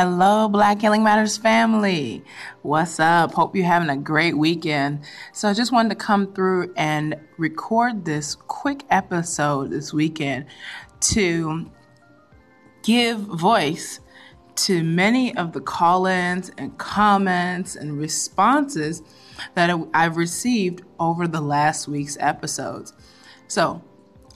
Hello, Black Healing Matters family. What's up? Hope you're having a great weekend. So, I just wanted to come through and record this quick episode this weekend to give voice to many of the call ins and comments and responses that I've received over the last week's episodes. So,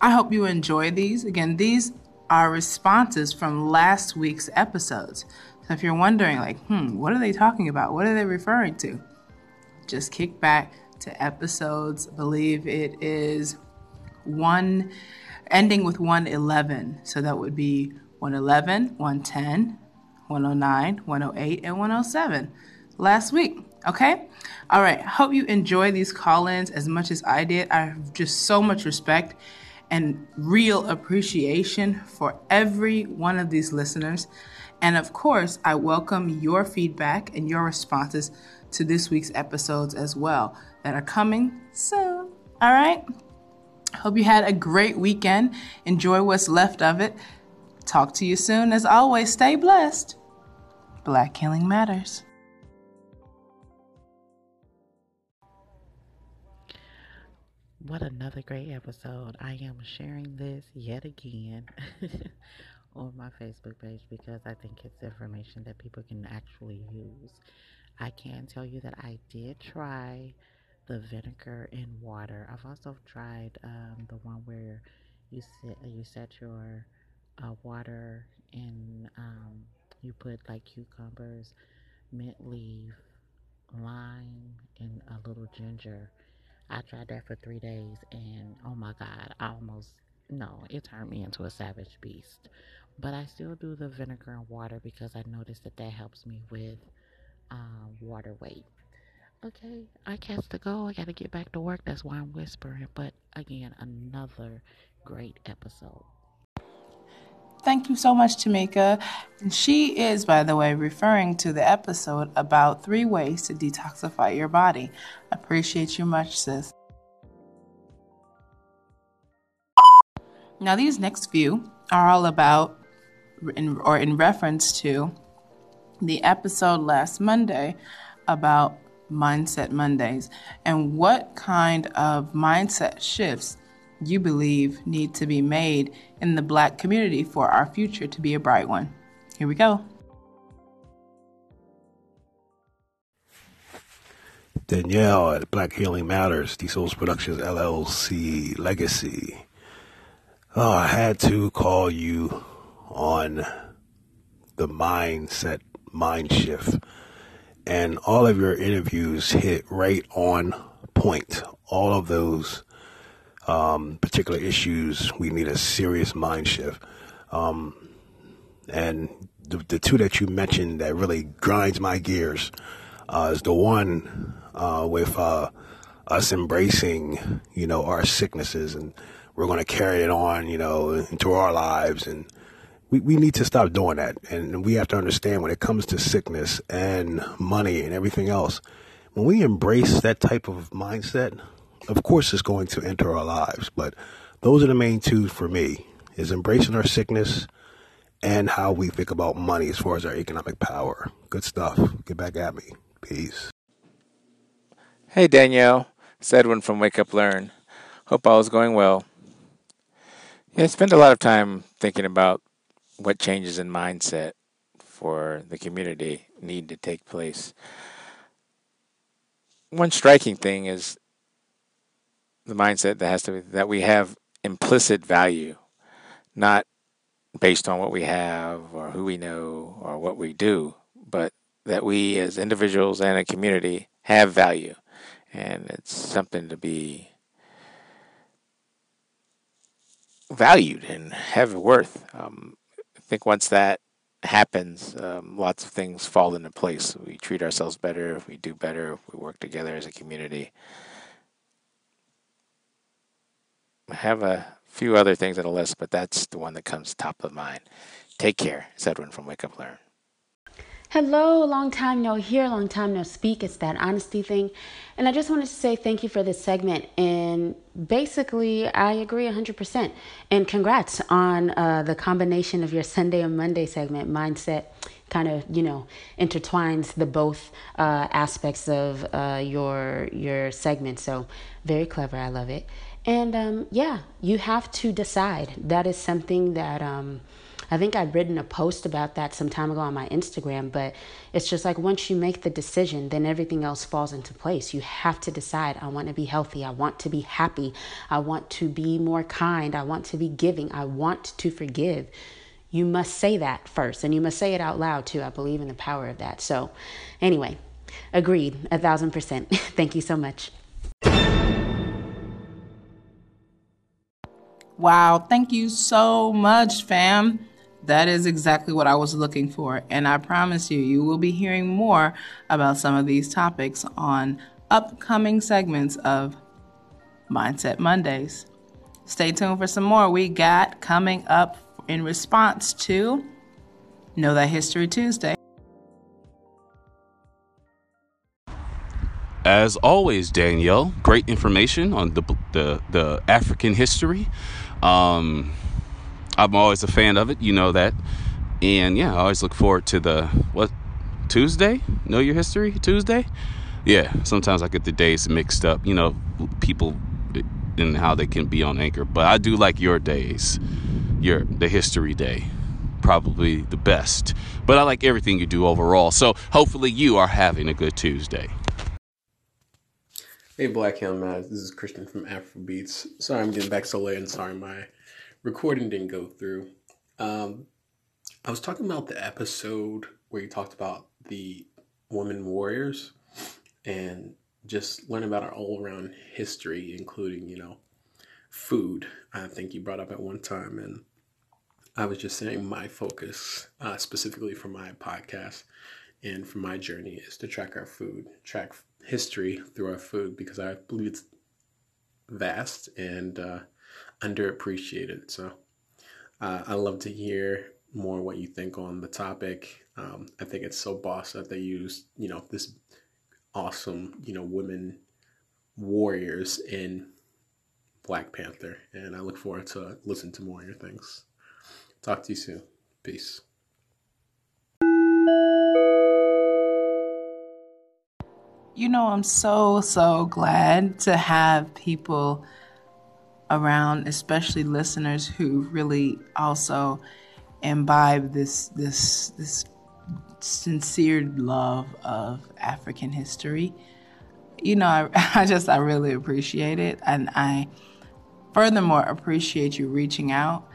I hope you enjoy these. Again, these are responses from last week's episodes. So if you're wondering, like, hmm, what are they talking about? What are they referring to? Just kick back to episodes. I believe it is one ending with 111. So that would be 111, 110, 109, 108, and 107 last week. Okay? All right. Hope you enjoy these call ins as much as I did. I have just so much respect and real appreciation for every one of these listeners. And of course, I welcome your feedback and your responses to this week's episodes as well that are coming soon. All right? Hope you had a great weekend. Enjoy what's left of it. Talk to you soon. As always, stay blessed. Black Healing Matters. What another great episode. I am sharing this yet again on my Facebook page because I think it's information that people can actually use. I can tell you that I did try the vinegar in water. I've also tried um, the one where you set you set your uh, water and um, you put like cucumbers, mint leaf, lime, and a little ginger I tried that for three days and oh my god, I almost no, it turned me into a savage beast. But I still do the vinegar and water because I noticed that that helps me with um, water weight. Okay, I catch to go. I got to get back to work. That's why I'm whispering. But again, another great episode. Thank you so much, Tamika. And she is, by the way, referring to the episode about three ways to detoxify your body. Appreciate you much, sis. Now, these next few are all about, in, or in reference to, the episode last Monday about Mindset Mondays and what kind of mindset shifts you believe need to be made in the black community for our future to be a bright one. Here we go. Danielle at Black Healing Matters, D Souls Productions LLC Legacy. Oh, I had to call you on the mindset mind shift. And all of your interviews hit right on point. All of those um, particular issues, we need a serious mind shift. Um, and the, the, two that you mentioned that really grinds my gears uh, is the one uh, with uh, us embracing, you know, our sicknesses and we're going to carry it on, you know, into our lives. And we, we need to stop doing that. And we have to understand when it comes to sickness and money and everything else, when we embrace that type of mindset, of course, it's going to enter our lives. But those are the main two for me: is embracing our sickness and how we think about money as far as our economic power. Good stuff. Get back at me. Peace. Hey Danielle, it's Edwin from Wake Up Learn. Hope all is going well. Yeah, I spend a lot of time thinking about what changes in mindset for the community need to take place. One striking thing is the mindset that has to be that we have implicit value, not based on what we have or who we know or what we do, but that we as individuals and a community have value. And it's something to be valued and have worth. Um, think once that happens, um, lots of things fall into place. We treat ourselves better, we do better, we work together as a community. I have a few other things on the list, but that's the one that comes top of mind. Take care. It's Edwin from Wake Up Learn. Hello, long time no hear, long time no speak. It's that honesty thing. And I just wanted to say thank you for this segment. And basically, I agree 100%. And congrats on uh, the combination of your Sunday and Monday segment, Mindset kind of you know intertwines the both uh, aspects of uh, your your segment so very clever i love it and um, yeah you have to decide that is something that um, I think I'd written a post about that some time ago on my Instagram, but it's just like once you make the decision, then everything else falls into place. You have to decide I want to be healthy, I want to be happy, I want to be more kind, I want to be giving, I want to forgive. You must say that first, and you must say it out loud too. I believe in the power of that. So, anyway, agreed, a thousand percent. Thank you so much. Wow, thank you so much, fam. That is exactly what I was looking for. And I promise you, you will be hearing more about some of these topics on upcoming segments of Mindset Mondays. Stay tuned for some more we got coming up in response to Know That History Tuesday. As always, Danielle, great information on the the, the African history. Um, I'm always a fan of it. You know that. And yeah, I always look forward to the what Tuesday? Know your history Tuesday? Yeah, sometimes I get the days mixed up. You know, people and how they can be on anchor. But I do like your days. Your the history day. Probably the best. But I like everything you do overall. So hopefully you are having a good Tuesday. Hey Black Hill Matt, this is Christian from Afrobeats. Sorry I'm getting back so late and sorry my recording didn't go through. Um, I was talking about the episode where you talked about the women warriors and just learning about our all around history, including, you know, food. I think you brought up at one time. And I was just saying my focus, uh, specifically for my podcast and for my journey, is to track our food, track history through our food, because I believe it's vast and uh, underappreciated. So uh, I love to hear more what you think on the topic. Um, I think it's so boss that they use, you know, this awesome, you know, women warriors in Black Panther. And I look forward to listen to more of your things. Talk to you soon. Peace. You know, I'm so, so glad to have people around, especially listeners who really also imbibe this this this sincere love of African history. You know, I, I just I really appreciate it, and I furthermore appreciate you reaching out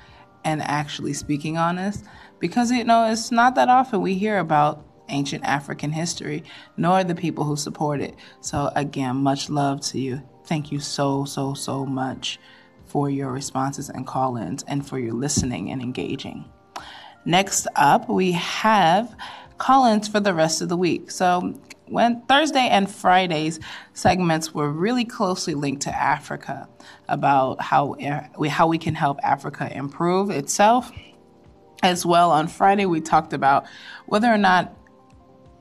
and actually speaking on this because you know it's not that often we hear about ancient African history, nor the people who support it. So again, much love to you. Thank you so so so much for your responses and call ins and for your listening and engaging. Next up, we have call ins for the rest of the week. So, when Thursday and Friday's segments were really closely linked to Africa about how we, how we can help Africa improve itself. As well, on Friday, we talked about whether or not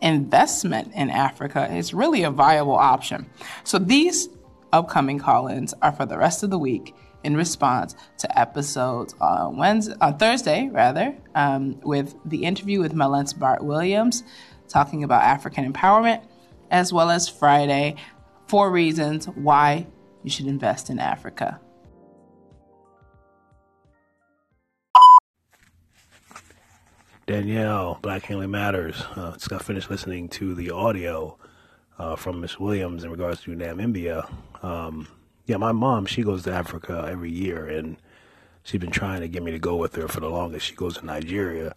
investment in Africa is really a viable option. So, these upcoming call ins are for the rest of the week in response to episodes on Wednesday, on Thursday rather, um, with the interview with Mallence Bart Williams talking about African empowerment, as well as Friday, four reasons why you should invest in Africa. Danielle, Black Healing Matters. Uh, just got finished listening to the audio uh, from Miss Williams in regards to Namibia. Um, yeah, my mom, she goes to Africa every year, and she's been trying to get me to go with her for the longest. She goes to Nigeria.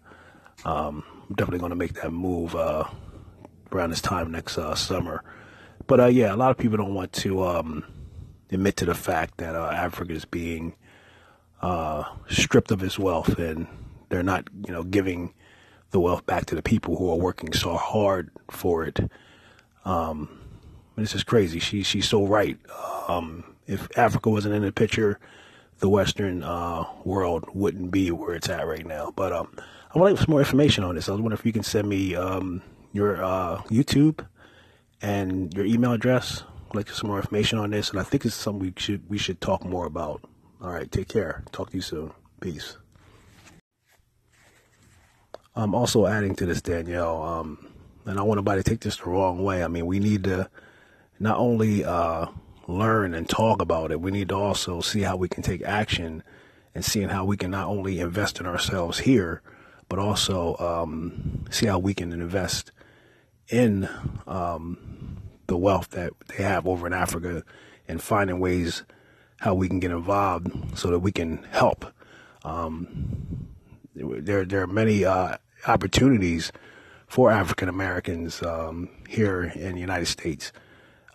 Um, I'm definitely going to make that move uh, around this time next uh, summer. But uh, yeah, a lot of people don't want to um, admit to the fact that uh, Africa is being uh, stripped of its wealth, and they're not, you know, giving the wealth back to the people who are working so hard for it. Um, this is crazy. She she's so right. Um, if Africa wasn't in the picture, the Western uh, world wouldn't be where it's at right now. But um, I would like some more information on this. I was wondering if you can send me um, your uh, YouTube and your email address. I'd like some more information on this, and I think it's something we should we should talk more about. All right, take care. Talk to you soon. Peace. I'm also adding to this, Danielle, um, and I want nobody to take this the wrong way. I mean, we need to not only uh, learn and talk about it, we need to also see how we can take action and seeing how we can not only invest in ourselves here, but also um, see how we can invest in um, the wealth that they have over in Africa and finding ways how we can get involved so that we can help. Um, there, there are many uh, opportunities for African Americans um, here in the United States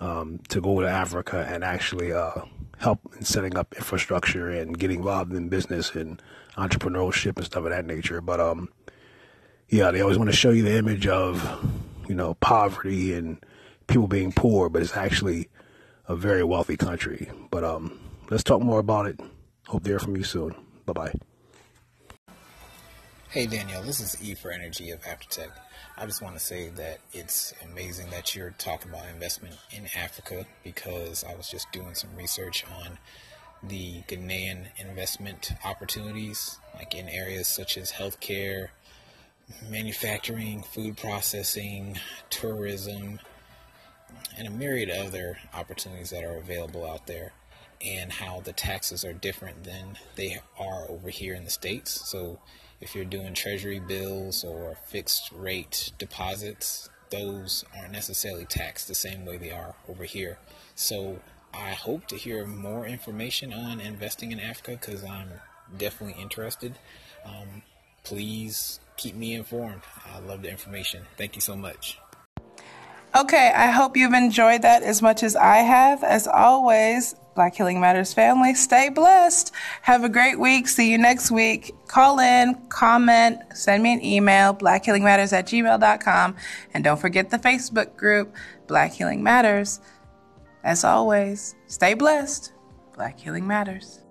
um, to go to Africa and actually uh, help in setting up infrastructure and getting involved in business and entrepreneurship and stuff of that nature. But um, yeah, they always want to show you the image of you know poverty and people being poor, but it's actually a very wealthy country. But um, let's talk more about it. Hope to hear from you soon. Bye bye. Hey Daniel, this is E for Energy of Aftertech. I just want to say that it's amazing that you're talking about investment in Africa because I was just doing some research on the Ghanaian investment opportunities, like in areas such as healthcare, manufacturing, food processing, tourism, and a myriad of other opportunities that are available out there, and how the taxes are different than they are over here in the States. So if you're doing treasury bills or fixed rate deposits, those aren't necessarily taxed the same way they are over here. So I hope to hear more information on investing in Africa because I'm definitely interested. Um, please keep me informed. I love the information. Thank you so much. Okay, I hope you've enjoyed that as much as I have. As always, Black Healing Matters family, stay blessed. Have a great week. See you next week. Call in, comment, send me an email, blackhealingmatters at gmail.com. And don't forget the Facebook group, Black Healing Matters. As always, stay blessed. Black Healing Matters.